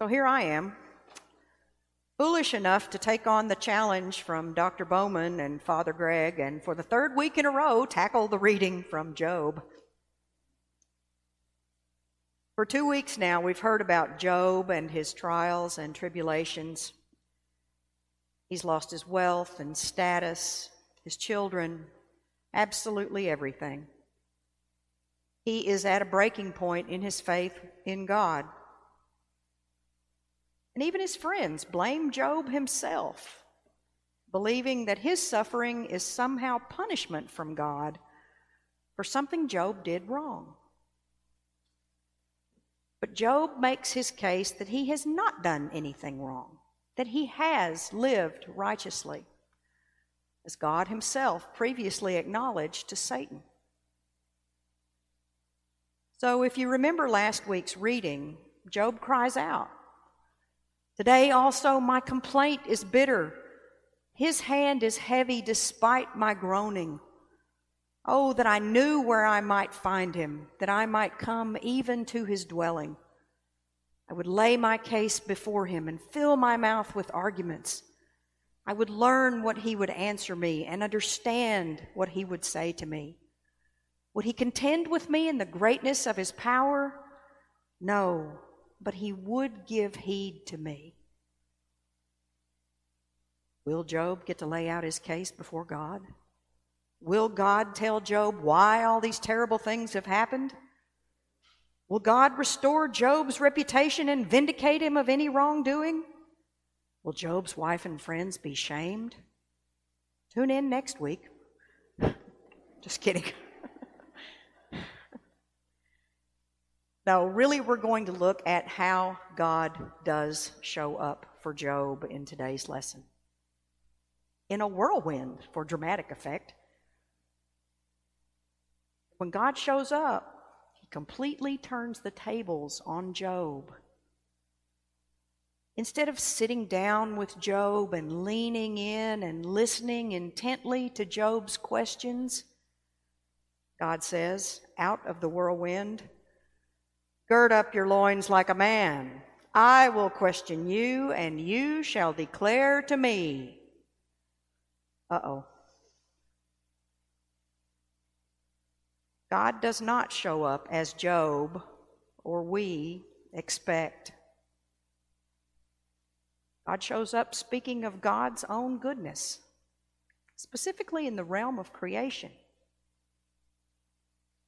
So here I am, foolish enough to take on the challenge from Dr. Bowman and Father Greg, and for the third week in a row, tackle the reading from Job. For two weeks now, we've heard about Job and his trials and tribulations. He's lost his wealth and status, his children, absolutely everything. He is at a breaking point in his faith in God. And even his friends blame Job himself, believing that his suffering is somehow punishment from God for something Job did wrong. But Job makes his case that he has not done anything wrong, that he has lived righteously, as God himself previously acknowledged to Satan. So, if you remember last week's reading, Job cries out, Today also my complaint is bitter. His hand is heavy despite my groaning. Oh, that I knew where I might find him, that I might come even to his dwelling. I would lay my case before him and fill my mouth with arguments. I would learn what he would answer me and understand what he would say to me. Would he contend with me in the greatness of his power? No, but he would give heed to me. Will Job get to lay out his case before God? Will God tell Job why all these terrible things have happened? Will God restore Job's reputation and vindicate him of any wrongdoing? Will Job's wife and friends be shamed? Tune in next week. Just kidding. No, really, we're going to look at how God does show up for Job in today's lesson. In a whirlwind for dramatic effect. When God shows up, he completely turns the tables on Job. Instead of sitting down with Job and leaning in and listening intently to Job's questions, God says, out of the whirlwind, Gird up your loins like a man. I will question you, and you shall declare to me. Uh oh. God does not show up as Job or we expect. God shows up speaking of God's own goodness, specifically in the realm of creation.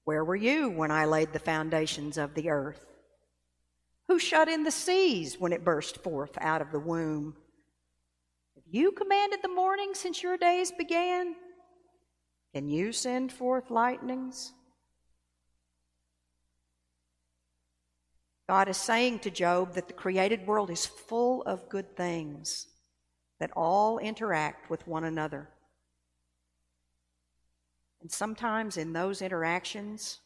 Where were you when I laid the foundations of the earth? Who shut in the seas when it burst forth out of the womb? Have you commanded the morning since your days began? Can you send forth lightnings? God is saying to Job that the created world is full of good things that all interact with one another. And sometimes in those interactions,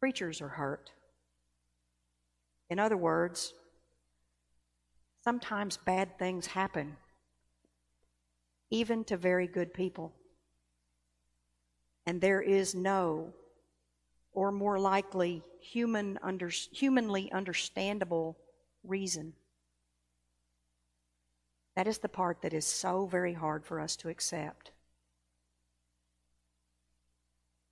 creatures are hurt. In other words, sometimes bad things happen, even to very good people. And there is no, or more likely, human under, humanly understandable reason. That is the part that is so very hard for us to accept.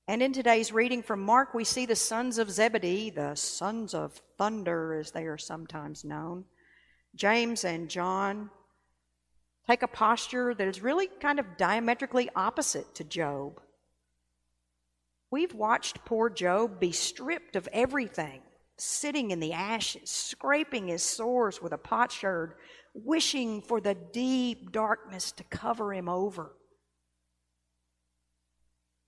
And in today's reading from Mark, we see the sons of Zebedee, the sons of thunder, as they are sometimes known, James and John, take a posture that is really kind of diametrically opposite to Job. We've watched poor Job be stripped of everything, sitting in the ashes, scraping his sores with a potsherd, wishing for the deep darkness to cover him over.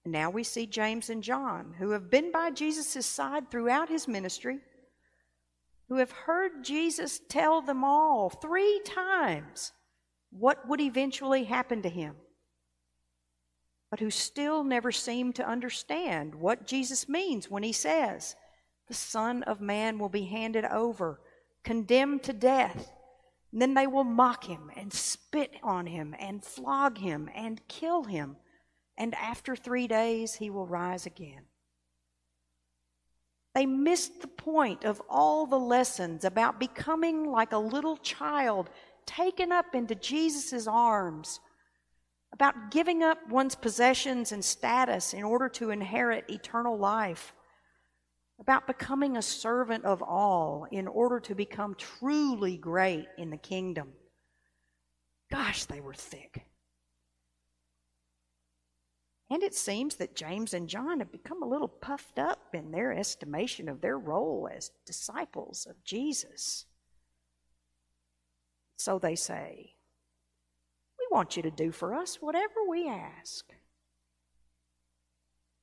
Now we see James and John, who have been by Jesus' side throughout his ministry, who have heard Jesus tell them all three times what would eventually happen to him, but who still never seem to understand what Jesus means when he says, The Son of Man will be handed over, condemned to death. And then they will mock him and spit on him and flog him and kill him and after three days he will rise again. They missed the point of all the lessons about becoming like a little child taken up into Jesus' arms, about giving up one's possessions and status in order to inherit eternal life, about becoming a servant of all in order to become truly great in the kingdom. Gosh, they were thick. And it seems that James and John have become a little puffed up in their estimation of their role as disciples of Jesus. So they say, We want you to do for us whatever we ask.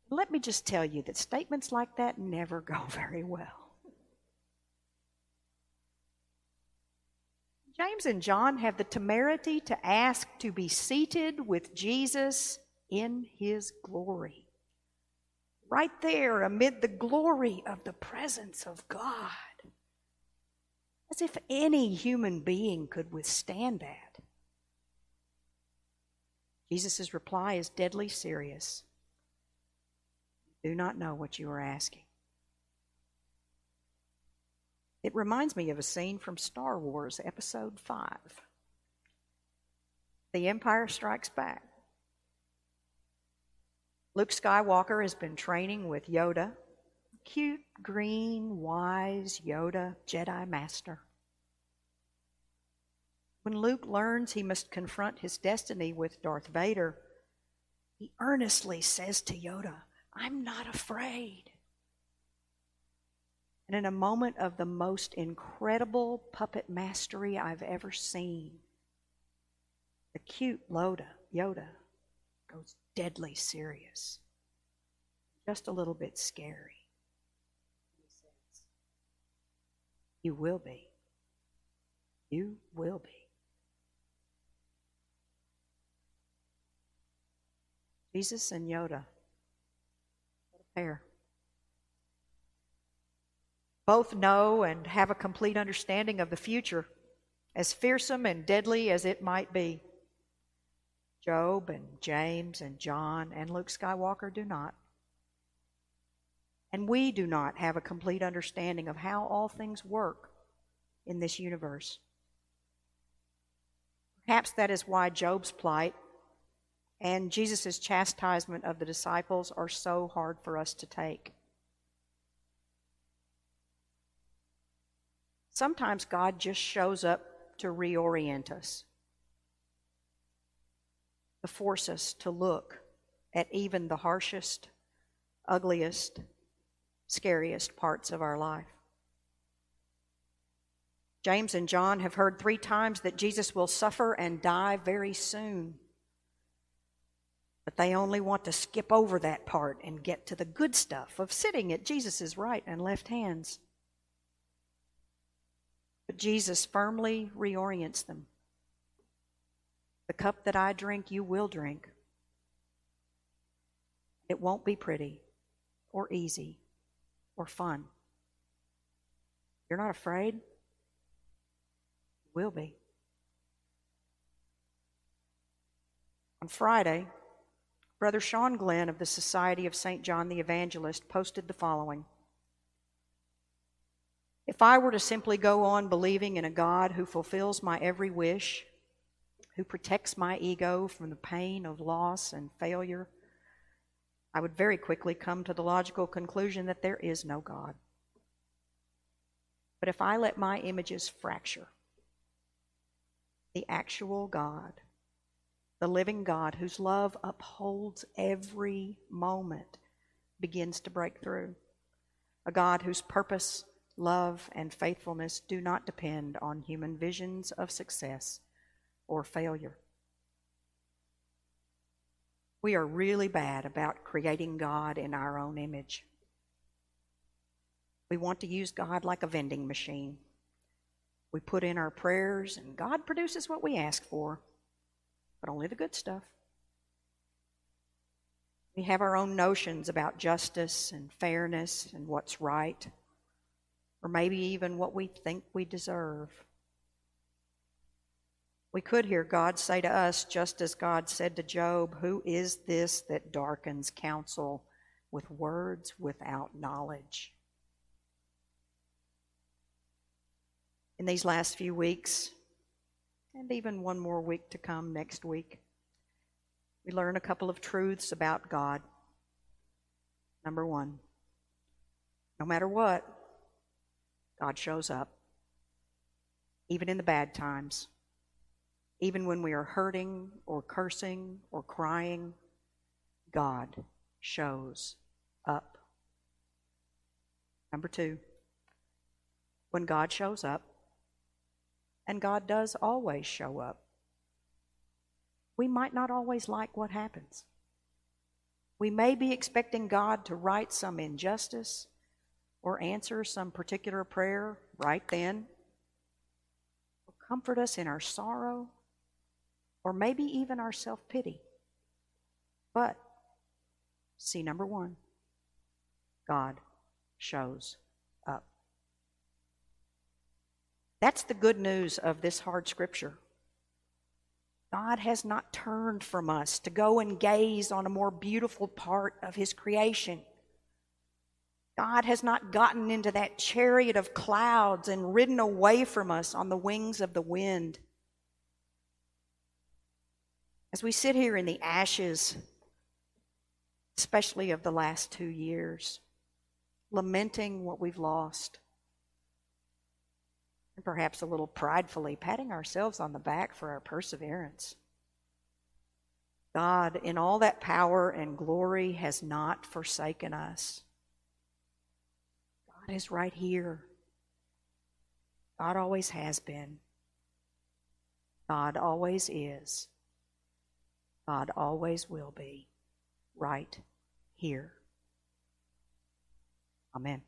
Let me just tell you that statements like that never go very well. James and John have the temerity to ask to be seated with Jesus in his glory. Right there, amid the glory of the presence of God. As if any human being could withstand that. Jesus' reply is deadly serious. Do not know what you are asking. It reminds me of a scene from Star Wars Episode 5 The Empire Strikes Back. Luke Skywalker has been training with Yoda, cute, green, wise Yoda, Jedi Master. When Luke learns he must confront his destiny with Darth Vader, he earnestly says to Yoda, I'm not afraid. And in a moment of the most incredible puppet mastery I've ever seen, the cute Yoda, Yoda goes deadly serious, just a little bit scary. He says, You will be. You will be. Jesus and Yoda. What a pair. Both know and have a complete understanding of the future, as fearsome and deadly as it might be. Job and James and John and Luke Skywalker do not. And we do not have a complete understanding of how all things work in this universe. Perhaps that is why Job's plight and Jesus' chastisement of the disciples are so hard for us to take. Sometimes God just shows up to reorient us to force us to look at even the harshest, ugliest, scariest parts of our life. James and John have heard three times that Jesus will suffer and die very soon. But they only want to skip over that part and get to the good stuff of sitting at Jesus' right and left hands. But Jesus firmly reorients them. The cup that I drink, you will drink. It won't be pretty or easy or fun. You're not afraid? You will be. On Friday, Brother Sean Glenn of the Society of St. John the Evangelist posted the following If I were to simply go on believing in a God who fulfills my every wish, who protects my ego from the pain of loss and failure, I would very quickly come to the logical conclusion that there is no God. But if I let my images fracture, the actual God, the living God whose love upholds every moment, begins to break through. A God whose purpose, love, and faithfulness do not depend on human visions of success or failure. We are really bad about creating God in our own image. We want to use God like a vending machine. We put in our prayers, and God produces what we ask for, but only the good stuff. We have our own notions about justice and fairness and what's right, or maybe even what we think we deserve we could hear God say to us, just as God said to Job, Who is this that darkens counsel with words without knowledge? In these last few weeks, and even one more week to come next week, we learn a couple of truths about God. Number one, no matter what, God shows up, even in the bad times even when we are hurting or cursing or crying, God shows up. Number two, when God shows up, and God does always show up, we might not always like what happens. We may be expecting God to right some injustice or answer some particular prayer right then, or comfort us in our sorrow, or maybe even our self pity. But, see number one, God shows up. That's the good news of this hard scripture. God has not turned from us to go and gaze on a more beautiful part of His creation. God has not gotten into that chariot of clouds and ridden away from us on the wings of the wind. As we sit here in the ashes, especially of the last two years, lamenting what we've lost, and perhaps a little pridefully patting ourselves on the back for our perseverance. God, in all that power and glory, has not forsaken us. God is right here. God always has been. God always is. God always will be right here. Amen.